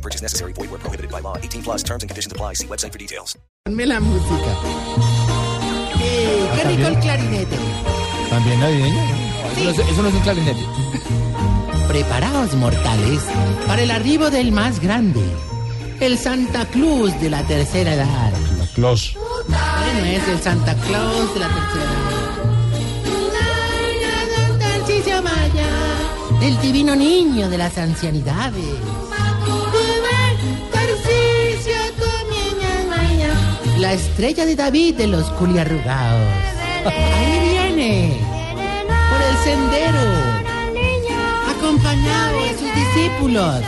No purchase necessary. Void where prohibited by law. 18 plus terms and conditions apply. See website for details. Ponme la música. Eh, qué rico el clarinete. ¿También navideño? Eso, no es, eso no es un clarinete. Preparaos, mortales, para el arribo del más grande, el Santa Claus de la tercera edad. La Claus. Bueno, es el Santa Claus de la tercera edad. El divino niño de las ancianidades. La estrella de David de los culiarrugados. Ahí viene, por el sendero acompañado de sus discípulos,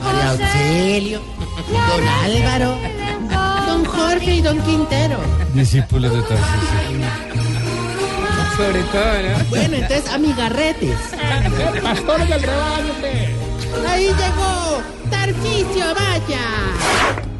María Auxilio, Don Álvaro, Don Jorge y Don Quintero. Discípulos de Tarcisio. Sobre todo, ¿no? Bueno, entonces, amigarretes. Pastores del rebaño. Ahí llegó Tarcisio Vaya.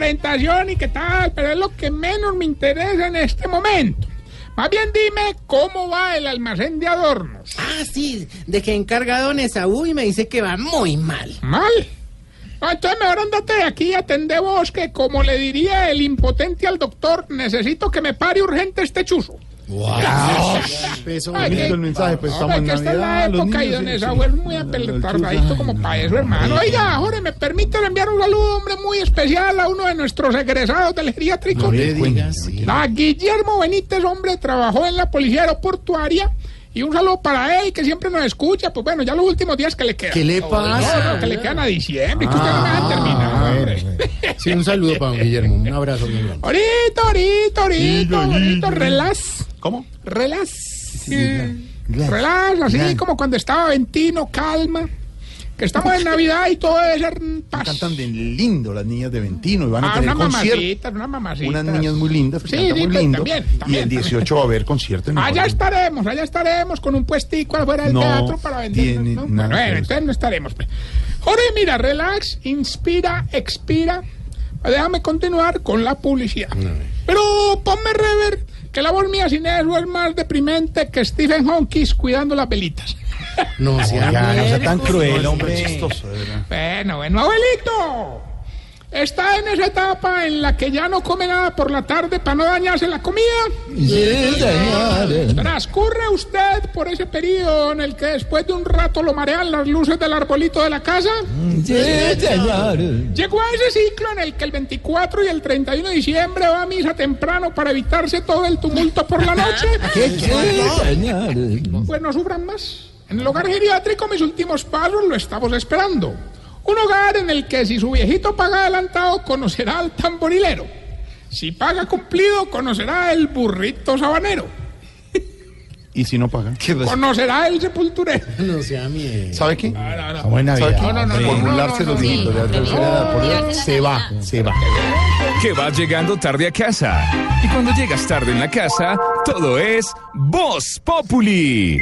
Presentación y qué tal, pero es lo que menos me interesa en este momento. Más bien dime cómo va el almacén de adornos. Ah, sí, de que encarga Don Esaú y me dice que va muy mal. ¿Mal? Ah, entonces mejor andate de aquí y atende vos que, como le diría el impotente al doctor, necesito que me pare urgente este chuzo. Eso, Ay, que- el mensaje, pues estamos en que esta es la Navidad, época y don sí, Esaú sí. es muy apelotardadito como para eso, hermano. Oiga, Jorge, ¿me permite enviar un saludo, hombre, muy especial a uno de nuestros egresados del geriátrico? No le digas, sí. A Guillermo Benítez, hombre, trabajó en la policía aeroportuaria. Y un saludo para él, que siempre nos escucha. Pues bueno, ya los últimos días que le quedan. ¿Qué le No, pasa? no, que le quedan a diciembre. que usted no me deja terminar, hombre. Sí, un saludo para don Guillermo. Un abrazo bien grande. Ahorita, ahorita, ahorita, ahorita, relax. ¿Cómo? Relax. relax, Relax, así relax. como cuando estaba Ventino, calma. Que estamos en Navidad y todo debe ser paz. Cantan de lindo las niñas de Ventino y van a Ah, tener una concierto. mamacita, una mamacita. Unas niñas muy lindas, Sí, cantan sí, muy pero lindo. también, y el 18 va a haber concierto en el Allá estaremos, allá estaremos con un puestico afuera del No teatro para vender. ¿no? Bueno, entonces no estaremos. pues. Jorge, mira, relax, inspira, expira. Déjame continuar con la publicidad. Pero ponme rever, que la voz mía sin eso es más deprimente que Stephen Hawking cuidando las velitas. No, sea Ya, no sea tan cruel, hombre. chistoso, de verdad. Bueno, bueno, abuelito. Está en esa etapa en la que ya no come nada por la tarde para no dañarse la comida. Sí. Transcurre usted por ese periodo en el que después de un rato lo marean las luces del arbolito de la casa. Sí. Llegó a ese ciclo en el que el 24 y el 31 de diciembre va a misa temprano para evitarse todo el tumulto por la noche. Sí. Pues no sufran más. En el hogar geriátrico mis últimos pasos lo estamos esperando. Un hogar en el que si su viejito paga adelantado conocerá al tamborilero. Si paga cumplido conocerá el burrito sabanero. Y si no pagan. Conocerá el sepulturero. No sea miércoles. ¿Sabe qué? Navidad. no, no, Por no, burlarse no, los no, viejitos de la tercera edad. por Dios. Se va, se va. que vas llegando tarde a casa. Y cuando llegas tarde en la casa, todo es Voz Populi.